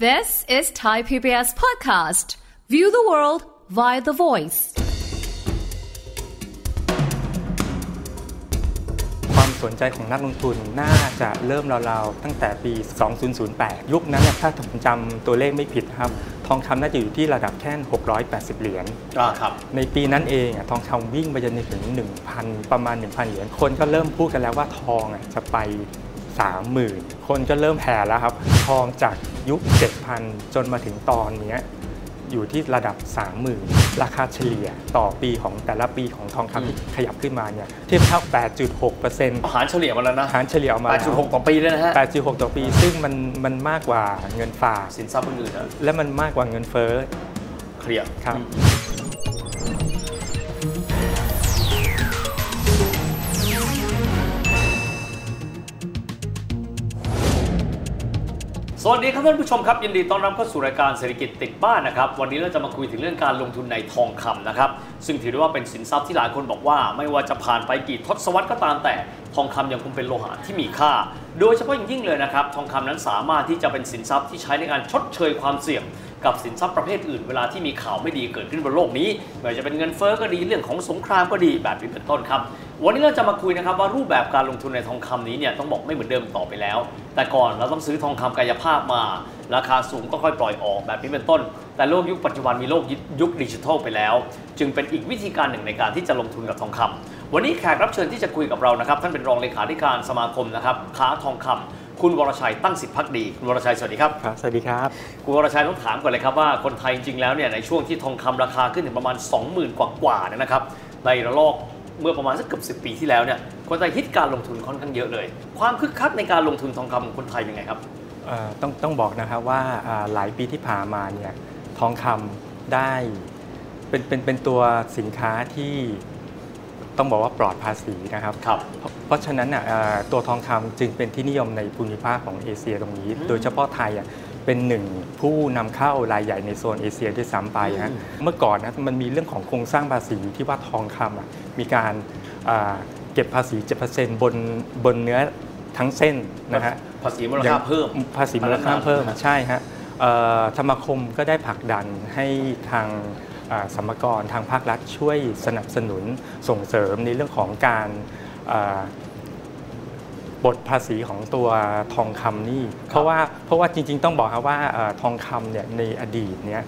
This is Thai PBS podcast. View the world via the voice. ความสนใจของนักลงทุนน่าจะเริ่มราวๆตั้งแต่ปี 2008 ยุคนั้นเนี่ยถ้าผมจำตัวเลขไม่ผิดนะครับ ทองคำน่าจะอยู่ที่ระดับแค่ 680 เหรียญอ่าครับ ในปีนั้นเองอะทองคำวิ่งไปจนถึง 1,000 ประมาณ 1,000 เหรียญ คนก็เริ่มพูดกันแล้วว่าทองอะจะไป 30,000 คนก็เริ่มแห่แล้วครับ ทองจาก ยุค 7,000 จนมาถึงตอนเนี้ยอยู่ที่ระดับ 30,000 ราคาเฉลี่ยต่อปีของแต่ละปีของทองคำที่ขยับขึ้นมาเนี่ยเทียบเท่า 8.6%อาหารเฉลี่ยมาแล้วนะหารเฉลี่ยออกมาแล้ว8.6 ต่อปีเลยนะฮะ 8.6 ต่อปี ซึ่งมันมันมากกว่าเงินฝาก สินทรัพย์อื่นๆอะและมันมากกว่าเงินเฟ้อเคลียร์ครับ สวัสดีครับท่านผู้ชมครับยินดีต้อนรับเข้าสู่รายการเศรษฐกิจติดบ้านนะครับวันนี้เราจะมาคุยถึงเรื่องการลงทุนในทองคำนะครับซึ่งถือได้ว่าเป็นสินทรัพย์ที่หลายคนบอกว่า ไม่ว่าจะผ่านไปกี่ทศวรรษก็ตามแต่ ทองคำยังคงเป็นโลหะที่มีค่า โดยเฉพาะอย่างยิ่งเลยนะครับทองคำนั้นสามารถที่จะเป็นสินทรัพย์ที่ใช้ในการชดเชยความเสี่ยง กับสินทรัพย์ประเภทอื่นเวลาที่มีข่าวไม่ดีเกิดขึ้นบนโลกนี้ไม่ว่าจะเป็นเงินเฟ้อก็ดีเรื่องของสงครามก็ดีแบบนี้เป็นต้นครับ วันนี้เราจะมาคุยนะครับว่ารูปแบบการลงทุนในทองคำนี้เนี่ยต้องบอกไม่เหมือนเดิมต่อไปแล้ว แต่ก่อนเราต้องซื้อทองคำกายภาพมา ราคาสูงก็ค่อยปล่อยออกแบบนี้เป็นต้น แต่โลกยุคปัจจุบันมีโลกยุคดิจิทัลไปแล้ว จึงเป็นอีกวิธีการหนึ่งในการที่จะลงทุนกับทองคำวันนี้แขกรับเชิญที่จะคุยกับเรานะครับท่านเป็นรองเลขาธิการสมาคมนะครับค้าทองคำ คุณวรชัยตั้งสิทธิพักดี คุณวรชัยสวัสดีครับครับสวัสดีครับคุณวรชัยต้องถามก่อนเลยครับว่าคนไทยจริงๆแล้วเนี่ยในช่วงที่ทองคำราคาขึ้นถึงประมาณ 20,000 กว่าๆเนี่ยนะครับ ในระลอกเมื่อประมาณสักเกือบ10ปีที่แล้วเนี่ยคนไทยฮิตการลงทุนค่อนข้างเยอะเลย ความคึกคักในการลงทุนทองคำของคนไทยเป็นไงครับเอ่อต้องต้องบอกนะครับว่าอ่าหลายปีที่ผ่านมาเนี่ยทองคำได้เป็นเป็นเป็นตัวสินค้าที่ ต้องบอกว่าปลอดภาษีนะครับครับเพราะเพราะฉะนั้นน่ะเอ่อตัวทองคำจึงเป็นที่นิยมในภูมิภาคของเอเชียตรงนี้อืมโดยเฉพาะไทยอะเป็นหนึ่งผู้นำเข้ารายใหญ่ในโซนเอเชียด้วยซ้ำไปฮะอืมเมื่อก่อนนะมันมีเรื่องของโครงสร้างภาษีที่ว่าทองคำอะมีการอ่าเก็บภาษี 7%บนบนเนื้อทั้งเส้นนะฮะภาษีมูลค่าเพิ่ม ภาษีมูลค่าเพิ่มพนักงานใช่ฮะเอ่อธรรมคมก็ได้ผลักดันให้ทางอ่า สมกรทางภาครัฐช่วยสนับสนุนส่งเสริมในเรื่องของการอ่าบทภาษีของตัวทองคำนี่ เพราะว่าเพราะว่าจริง ๆ ต้องบอกครับว่าเอ่อทองคำเนี่ยในอดีตเนี่ย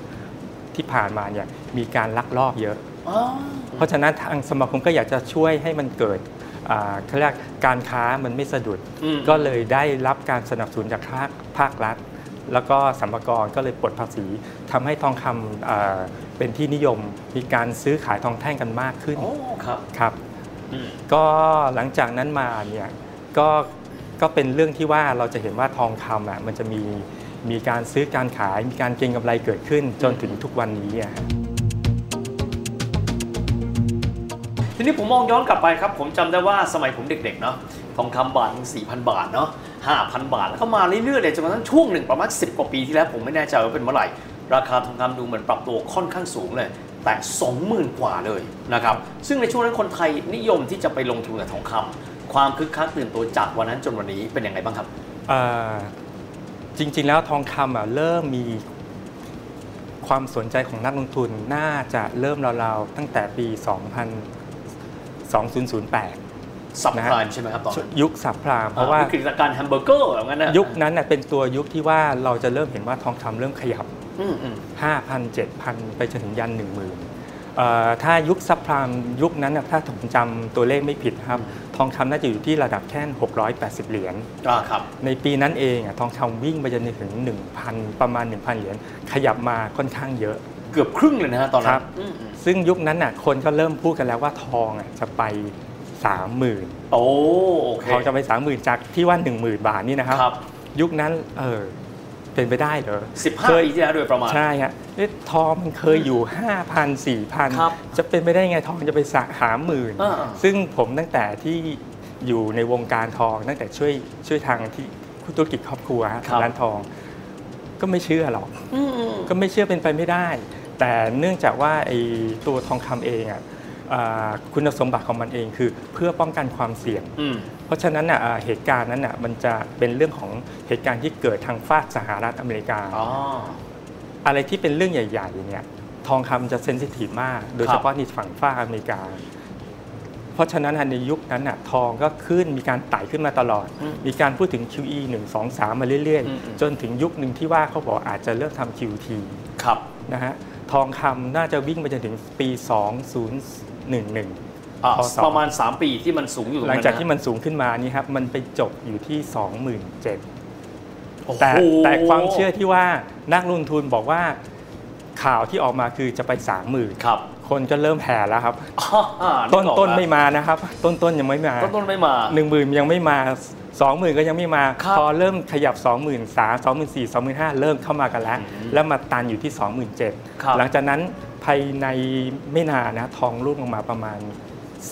ที่ผ่านมาเนี่ยมีการลักลอบเยอะอ๋อเพราะฉะนั้นทางสมาคมก็อยากจะช่วยให้มันเกิดอ่าเขาเรียกการค้ามันไม่สะดุดอืมก็เลยได้รับการสนับสนุนจากภาคภาครัฐ แล้วก็สัมภากรก็เลยปลดภาษีทำให้ทองคำเอ่อเป็นที่นิยมมีการซื้อขายทองแท่งกันมากขึ้นโอ้ครับครับอืมก็หลังจากนั้นมาเนี่ยก็ก็เป็นเรื่องที่ว่าเราจะเห็นว่าทองคำอะมันจะมีมีการซื้อการขายมีการเก็งกำไรเกิดขึ้นจนถึงทุกวันนี้อะฮะทีนี้ผมมองย้อนกลับไปครับ ผมจำได้ว่าสมัยผมเด็กๆเนาะ ทองคำบาทสี่พันบาทเนาะห้าพันบาท แล้วก็มาเรื่อยๆเลยจนกระทั่งช่วงหนึ่งประมาณ10กว่าปีที่แล้วผมไม่แน่ใจว่าเป็นเมื่อไหร่ ราคาทองคำดูเหมือนปรับตัวค่อนข้างสูงเลยแต่ 20,000 กว่าเลยนะครับ ซึ่งในช่วงนั้นคนไทยนิยมที่จะไปลงทุนกับทองคำความคึกคักตื่นตัวจากวันนั้นจนวันนี้เป็นยังไงบ้างครับจริงๆแล้วทองคำอะเริ่มมีความสนใจของนักลงทุนน่าจะเริ่มราวๆตั้งแต่ปี 2000 2008 สับนะฮะพลานใช่ไหมครับตอนนั้นยุคสับพรามเพราะว่าวิกฤตการณ์แฮมเบอร์เกอร์แบบนั้นนะยุคนั้นน่ะเป็นตัวยุคที่ว่าเราจะเริ่มเห็นว่าทองคำเริ่มขยับอืมอืม5,000 7,000ไปจนถึงยัน10,000เอ่อถ้ายุคซับพรามยุคนั้นน่ะถ้าผมจำตัวเลขไม่ผิดนะครับ ทองคำน่าจะอยู่ที่ระดับแค่ 680 เหรียญอ่าครับในปีนั้นเองอะทองคำวิ่งไปจนถึง 1,000 ประมาณ 1,000 เหรียญขยับมาค่อนข้างเยอะเกือบครึ่งเลยนะฮะตอนนั้ครันบอืมอืมซึ่งยุคนั้นน่ะคนก็เริ่มพูดกันแล้วว่าทองอะจะไป 30,000 โอ้โอเคทองจะไป 30,000 จากที่ว่า 10,000 บาทนี่นะครับครับยุคนั้นเออเป็นไปได้เหรอ15เคยปีที่แล้วโดยประมาณ ใช่ฮะเอ๊ะทองมันเคยอยู่ 5,000ครับ4,000 จะเป็นไปได้ไงทองจะไปสะหาหมื่นอ่าซึ่งผมตั้งแต่ที่อยู่ในวงการทองตั้งแต่ช่วยช่วยทางที่ธุรกิจครอบครัวฮะครับร้านทอง ก็ไม่เชื่อหรอกอืมอืมก็ไม่เชื่อเป็นไปไม่ได้ แต่เนื่องจากว่าไอ้ตัวทองคำเองอะอ่า คุณสมบัติของมันเองคือเพื่อป้องกันความเสี่ยงอืมเพราะฉะนั้นน่ะอ่าเหตุการณ์นั้นน่ะมันจะเป็นเรื่องของเหตุการณ์ที่เกิดทางฝากสหรัฐอเมริกาอ๋ออะไรที่เป็นเรื่องใหญ่ๆเนี่ยทองคำจะเซนซิทีฟมาก โดยครับเฉพาะในฝั่งฝากอเมริกา เพราะฉะนั้นในยุคนั้นน่ะทองก็ขึ้นมีการไต่ขึ้นมาตลอดอืมมีการพูดถึง QE 1 2 3 มาเรื่อยอืมอืมๆจนถึงยุคหนึ่งที่ว่าเขาบอกอาจจะเริ่มทำ QT ครับนะฮะทองคำน่าจะวิ่งไปจนถึงปี 2011 อ่าพศประมาณ 3 ปีที่มันสูงอยู่ตรงหลังนั้นจากที่นะมันสูงขึ้นมานี่ครับมันไปจบอยู่ที่ 27,000โอ้โหแต่แต่ความเชื่อที่ว่านักลงทุนบอกว่าข่าวที่ออกมาคือจะไป 30,000ครับคนก็เริ่มแผ่แล้วครับ อ่าต้นกออกต้นแล้วไม่มานะครับ ต้นต้นยังไม่มาต้นต้นไม่มา หนึ่งหมื่นยังไม่มาสองหมื่นก็ยังไม่มา ครับ พอเริ่มขยับ2 3 0 0 0 3 2 4 0 0 0 2 5 0 0เริ่มเข้ามากันแล้วอืมแล้วมาตันอยู่ที่ครับ27,000หลังจากนั้น ภายในไม่นานนะทองร่วงลงมาประมาณ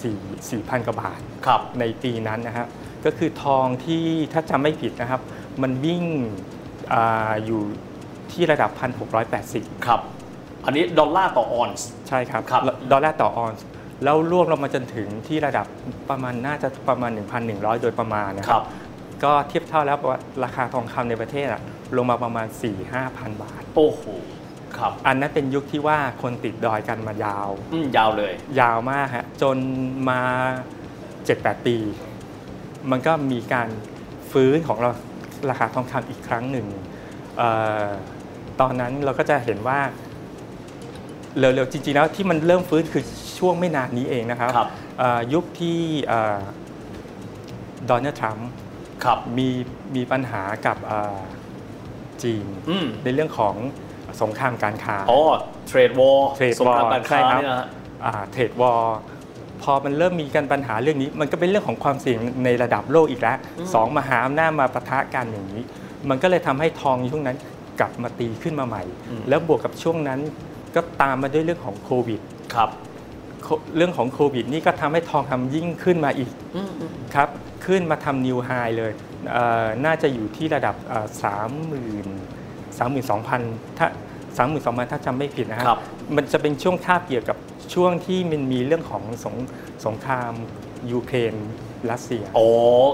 4 4,000กว่าบาทครับในปีนั้นนะครับก็คือทองที่ถ้าจำไม่ผิดนะครับ มันวิ่งอาอยู่ที่ระดับ 1,680 ครับ อันนี้ดอลลาร์ต่อออนซ์ใช่ครับครับดอลลาร์ต่อออนซ์แล้วร่วงลงมาจนถึงที่ระดับประมาณน่าจะประมาณ 1,100 โดยประมาณนะคครับก็เทียบเท่าแล้วว่าราคาทองคำในประเทศอะลงมาประมาณ 4-5พันบาท โอ้โห ครับ อันนั้นเป็นยุคที่ว่าคนติดดอยกันมายาว อืมยาวเลย ยาวมากฮะจนมา7-8ปี มันก็มีการฟื้นของเราราคาทองคำอีกครั้งหนึ่งเออตอนนั้นเราก็จะเห็นว่าเร็วๆจริงๆแล้วที่มันเริ่มฟื้นคือช่วงไม่นานนี้เองนะครับครับเอ่อยุคที่โดนัลด์ทรัมป์ครับมีมีปัญหากับเอ่อจีนอืมในเรื่องของ สงครามการค้าอ๋อเทรดวอล Trade สงคราม war การค้าใช่ครับเนี่ยนะฮะเทรดวอลพอมันเริ่มมีการปัญหาเรื่องนี้ มันก็เป็นเรื่องของความเสี่ยงในระดับโลกอีกแล้วอืมสองมหาอำนาจมาปะทะกันอย่างนี้ มันก็เลยทำให้ทองช่วงนั้นกลับมาตีขึ้นมาใหม่ แล้วบวกกับช่วงนั้นก็ตามมาด้วยเรื่องของโควิดครับโคเรื่องของโควิดนี่ก็ทำให้ทองคำยิ่งขึ้นมาอีกอืมอืมครับ ขึ้นมาทำนิวไฮเลยเอ่อน่าจะอยู่ที่ระดับสามหมื่น สามหมื่นสองพันถ้าสามหมื่นสองพันถ้าจำไม่ผิดนะฮะครับมันจะเป็นช่วงคาบเกี่ยวกับช่วงที่มันมีเรื่องของสงสงครามยูเครนรัสเซีย โอ้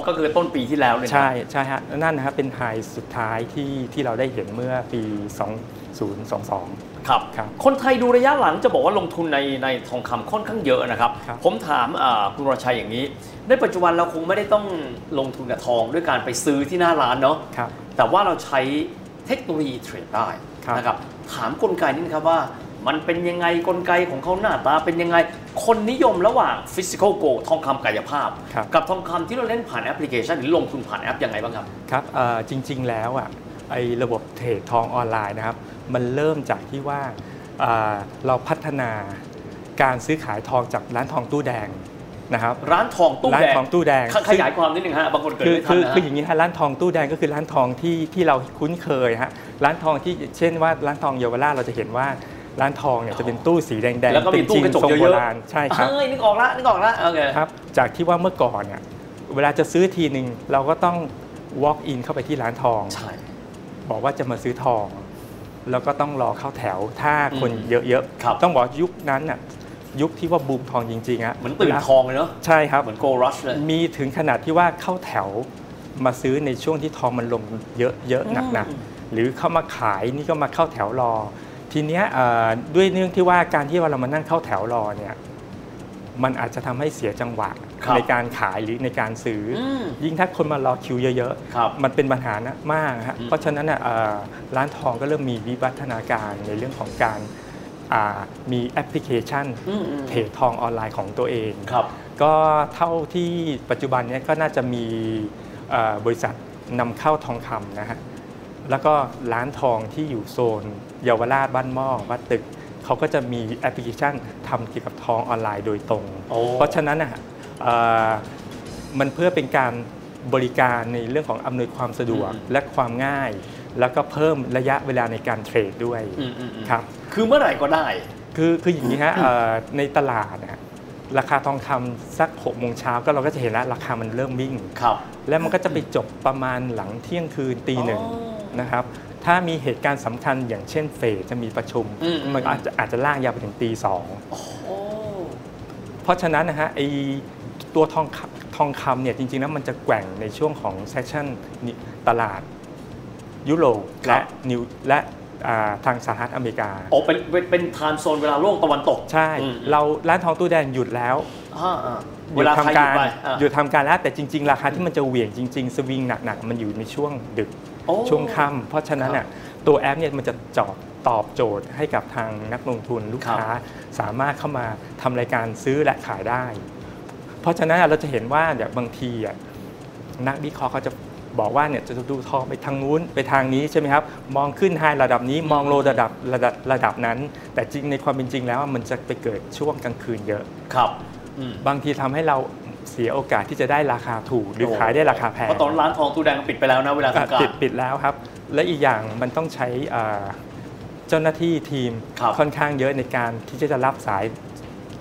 ก็คือต้นปีที่แล้วเลยนะใช่ใช่ฮะนั่นนะครับเป็นไฮสุดท้ายที่ที่เราได้เห็นเมื่อปี 2022 ครับครับ คนไทยดูระยะหลังจะบอกว่าลงทุนในในทองคำค่อนข้างเยอะนะครับครับผมถามอ่าคุณวรชัยอย่างนี้ ในปัจจุบันเราคงไม่ได้ต้องลงทุนกับทองด้วยการไปซื้อที่หน้าร้านเนาะครับแต่ว่าเราใช้ เทคโนโลยี trade ได้ครับนะครับถามกลไกนิดนะครับว่ามันเป็นยังไงกลไกของเขาหน้าตาเป็นยังไง คนนิยมระหว่างฟิสิก a l โกทองคำกายภาพครับกับทองคำที่เราเล่นผ่านแอปพลิเคชันหรือลงทุนผ่านแอปยังไงบ้างครับ ครับเอ่อจริง ๆ แล้วอะไอ้ระบบ trade ทองออนไลน์นะครับ มันเริ่มจากที่ว่าเอ่อเราพัฒนาการซื้อขายทองจากร้านทองตู้แดง นะครับร้านทองตู้ร้านแดงทองตู้แดงขขยายความนิดนึงฮะบางคนเกิดคือไม่ทัคืนอนะคืออฮะย่างนี้ฮะร้านทองตู้แดงก็คือร้านทองที่ที่เราคุ้นเคยฮะร้านทองที่เช่นว่าร้านทองเยาวราชเราจะเห็นว่าร้านทองเนี่ยจะเป็นตู้สีแดงๆแล้วก็มีตู้กระจกทรงเยโบอะราณใช่ครับเอ้ยนึกออกละนึกออกละโอเคครับจากที่ว่าเมื่อก่อนเนี่ยเวลาจะซื้อทีหนึ่งเราก็ต้อง walk in เข้าไปที่ร้านทองใช่บอกว่าจะมาซื้อทอง แล้วก็ต้องรอเข้าแถวถ้าคนอืมเยอะครับๆต้องบอกยุคนั้นน่ะ ยุคที่ว่าบูมทองจริงๆอะเหมือนตื่นทองเลยเนาะใช่ครับเหมือนโกรัชเลยมีถึงขนาดที่ว่าเข้าแถวมาซื้อในช่วงที่ทองมันลงเยอะๆหนักอืมๆหรือเข้ามาขายนี่ก็มาเข้าแถวรอ ทีเนี้ยเอ่อด้วยเนื่องที่ว่าการที่ว่าเรามานั่งเข้าแถวรอเนี่ยมันอาจจะทำให้เสียจังหวะครับในการขายหรือในการซื้ออมยิ่งถ้าคนมารอคิวเยอะครับมันเป็นปัญหานะมากฮะอืมเพราะฉะนั้นน่ะเอ่อร้านทองก็เริ่มมีวิวัฒนาการในเรื่องของการอ่า มีแอปพลิเคชันอืมอืม trade ทองออนไลน์ของตัวเองครับก็เท่าที่ปัจจุบันเนี้ยก็น่าจะมีเอ่อบริษัทนำเข้าทองคำนะฮะแล้วก็ร้านทองที่อยู่โซนเยาวราชบ้านหม้อวัดตึก เขาก็จะมีแอปพลิเคชันทำเกี่ยวกับทองออนไลน์โดยตรงโอ้เพราะฉะนั้นนะฮะเอ่อมันเพื่อเป็นการบริการในเรื่องของอำนวยความสะดวกอืมและความง่าย แล้วก็เพิ่มระยะเวลาในการเทรดด้วยอืมอืมอืมครับคือเมื่อไหร่ก็ได้ คือคืออย่างนี้ฮะเอ่อในตลาดนะราคาทองคำสัก6โมงเช้าก็เราก็จะเห็นแล้วราคามันเริ่มวิ่งครับ แล้วมันก็จะไปจบประมาณหลังเที่ยงคืนตีหนึ่งอ๋อนะครับ ถ้ามีเหตุการณ์สำคัญอย่างเช่นเฟดจะมีประชุมอืมอืมมันก็อาจจะอาจจะลากยาวไปถึงตีสองโอ้ราะฉะนั้นนะฮะไอตัวทองคำทองคำเนี่ยจริงๆแล้วมันจะแกว่งในช่วงของเซสชั่นตลาด ยุโรปครัและบนิวและอ่าทางสหรัฐอเมริกาโอ้เป็นเป็นเป็นไทม์โซนเวลาโลกตะวันตก ใช่อืมเราร้านทองตู้แดงหยุดแล้วอ่าอ่าหเวยุดลาไทยทำการหยุดไปอ่าหยุดทำการแล้วแต่จริง ๆ ราคาที่มันจะเหวี่ยงจริง ๆ สวิงหนัก ๆ มันอยู่ในช่วงดึกโอ้ช่วงค่ำเพราะฉะนั้นเนี่ยตัวแอปเนี่ยมันจะจอบตอบโจทย์ให้กับทางนักลงทุนลูกค้าสามารถเข้ามาทำรายการซื้อและขายได้ เพราะฉะนั้นเราจะเห็นว่าเนี่ยบางทีอะนักวิเคราะห์เขาจะ บอกว่าเนี่ยจะดูทองไปทางนู้นไปทางนี้ใช่ไหมครับ มองขึ้นไฮระดับนี้มองโลระดับระดับระดับนั้น แต่จริงในความเป็นจริงแล้วมันจะไปเกิดช่วงกลางคืนเยอะครับอืมบางทีทำให้เราเสียโอกาสที่จะได้ราคาถูกหรือขายได้ราคาแพงเพราะตอนร้านทองตู้แดงก็ปิดไปแล้วนะเวลาสงกรานปิดต์ปิดแล้วครับ และอีกอย่างมันต้องใช้อ่าเจ้าหน้าที่ทีมครับค่อนข้างเยอะในการที่จะรับสาย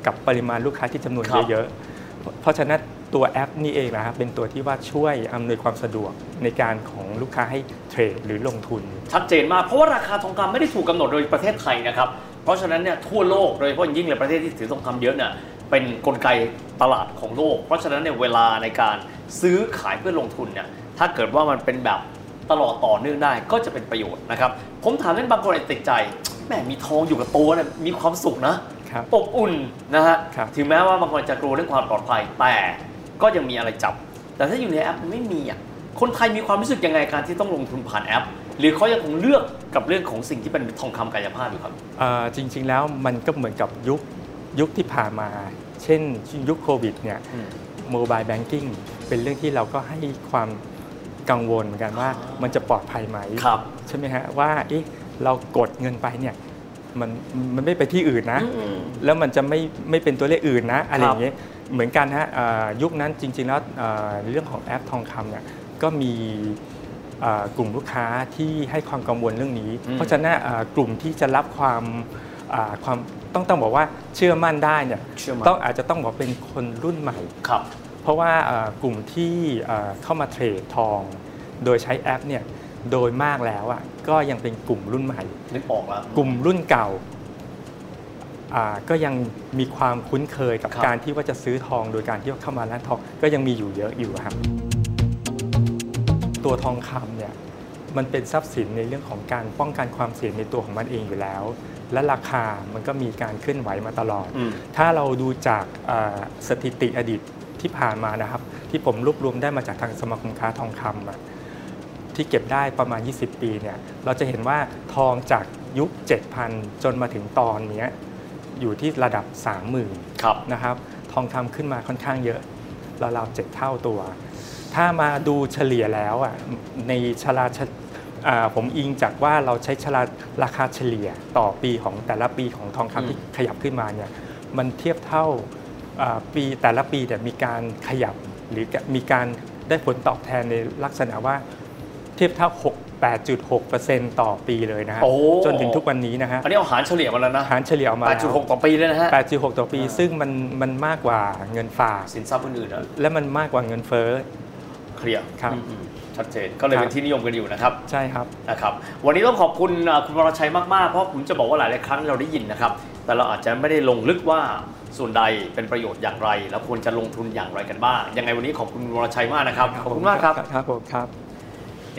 กับปริมาณลูกค้าที่จำนวนครับเยอะๆเพราะฉะนั้น ตัวแอปนี่เองนะครับเป็นตัวที่ว่าช่วยอำนวยความสะดวกในการของลูกค้าให้เทรดหรือลงทุน ชัดเจนมากเพราะว่าราคาทองคำไม่ได้ถูกกำหนดโดยประเทศไทยนะครับ เพราะฉะนั้นเนี่ยทั่วโลกโดยเฉพาะอย่างยิ่งเลยประเทศที่ถือทองคำเยอะเนี่ยเป็นกลไกตลาดของโลก เพราะฉะนั้นเนี่ยเวลาในการซื้อขายเพื่อลงทุนเนี่ยถ้าเกิดว่ามันเป็นแบบตลอดต่อเนื่องได้ก็จะเป็นประโยชน์นะครับ ผมถามเล่นบางคนอาจจะติดใจแหมมีทองอยู่กับตัวเนี่ยมีความสุขนะครับอบอุ่นนะฮะครับถึงแม้ว่าบางคนจะกลัวเรื่องความปลอดภัยแต่ ก็ยังมีอะไรจับ แต่ถ้าอยู่ในแอปมันไม่มีอะคนไทยมีความรู้สึกยังไงการที่ต้องลงทุนผ่านแอป หรือเขายังคงเลือกกับเรื่องของสิ่งที่เป็นทองคำกายภาพอยู่ครับเอ่อจริง ๆ แล้วมันก็เหมือนกับยุคยุคที่ผ่านมา เช่นยุคโควิดเนี่ยอืมโมบายแบงกิ้งเป็นเรื่องที่เราก็ให้ความกังวลเหมือนกันว่าอ่ามัมันจะปลอดภัยไหมครับใช่ไหมฮะว่าเอ๊ะเรากดเงินไปเนี่ยมันมันไม่ไปที่อื่นนะอืมแล้วมันจะไม่ไม่เป็นตัวเลขอื่นนะ อะไรคอรับย่างเงี้ย เหมือนกันฮะเอ่อยุคนั้นจริง ๆ แล้วเอ่อเรื่องของแอปทองคำเนี่ยก็มีเอ่อกลุ่มลูกค้าที่ให้ความกังวลเรื่องนี้อืมเพราะฉะนั้นเอ่อกลุ่มที่จะรับความอ่าความต้องต้องบอกว่าเชื่อมั่นได้เนี่ยเชื่อมั่นต้องอาจจะต้องบอกเป็นคนรุ่นใหม่ครับ เพราะว่าเอ่อกลุ่มที่เอ่อเข้ามาเทรดทอง โดยใช้แอปเนี่ยโดยมากแล้วอะก็ยังเป็นกลุ่มรุ่นใหม่นึกออกแล้วกลุ่มรุ่นเก่าอ่า ก็ยังมีความคุ้นเคยกับครับการที่ว่าจะซื้อทองโดยการที่ว่าเข้ามาร้านทองก็ยังมีอยู่เยอะอยู่ครับ ตัวทองคำเนี่ยมันเป็นทรัพย์สินในเรื่องของการป้องกันความเสี่ยงในตัวของมันเองอยู่แล้ว และราคามันก็มีการเคลื่อนไหวมาตลอดอืมถ้าเราดูจากอ่าสถิติอดีตที่ผ่านมานะครับ ที่ผมรวบรวมได้มาจากทางสมาคมค้าทองคำอะที่เก็บได้ประมาณ 20 ปีเนี่ยเราจะเห็นว่าทองจากยุค 7,000 จนมาถึงตอนเนี้ย อยู่ที่ระดับ 30,000ครับนะครับ ทองคำขึ้นมาค่อนข้างเยอะราวๆเจ็ดเท่าตัว ถ้ามาดูเฉลี่ยแล้วอะในชลาชอ่าผมอิงจากว่าเราใช้ชลาราคาเฉลี่ยต่อปีของแต่ละปีของทองอืมคำที่ขยับขึ้นมาเนี่ยมันเทียบเท่าอ่าปีแต่ละปีเนี่ยมีการขยับหรือมีการได้ผลตอบแทนในลักษณะว่าเทียบเท่า6 8.6%ต่อปีเลยนะฮะ โอ้ จนถึงทุกวันนี้นะฮะอันนี้เอาหารเฉลี่ยมาแล้วนะหารเฉลี่ยออกมาแล้ว8.6ต่อปีเลยนะฮะ 8.6 ต่อปีอ่าซึ่งมันมันมากกว่าเงินฝาก สินทรัพย์อื่นๆอะและมันมากกว่าเงินเฟ้อ เคลียร์ครับอืมๆชัดเจนก็เลยครับเป็นที่นิยมกันอยู่นะครับ ใช่ครับ นะครับวันนี้ต้องขอบคุณอ่าคุณวรชัยมาก ๆ เพราะผมจะบอกว่าหลายๆครั้งเราได้ยินนะครับ แต่เราอาจจะไม่ได้ลงลึกว่าส่วนใดเป็นประโยชน์อย่างไร แล้วควรจะลงทุนอย่างไรกันบ้าง ยังไงวันนี้ขอบคุณคุณวรชัยมากนะครับ ขอบคุณมากครับ ครับผมครับ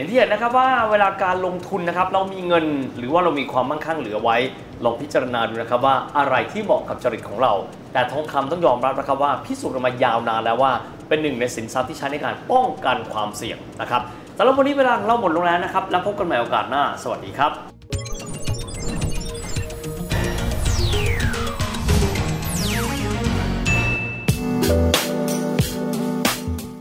อย่างที่เห็นนะครับว่าเวลาการลงทุนนะครับเรามีเงินหรือว่าเรามีความมั่งคั่งเหลือไว้ ลองพิจารณาดูนะครับว่าอะไรที่เหมาะกับจริตของเรา แต่ทองคำต้องยอมรับนะครับว่าพิสูจน์มายาวนานแล้วว่าเป็นหนึ่งในสินทรัพย์ที่ใช้ในการป้องกันความเสี่ยงนะครับสำหรับวันนี้เวลาเราหมดลงแล้วนะครับแล้วพบกันใหม่โอกาสหน้า สวัสดีครับ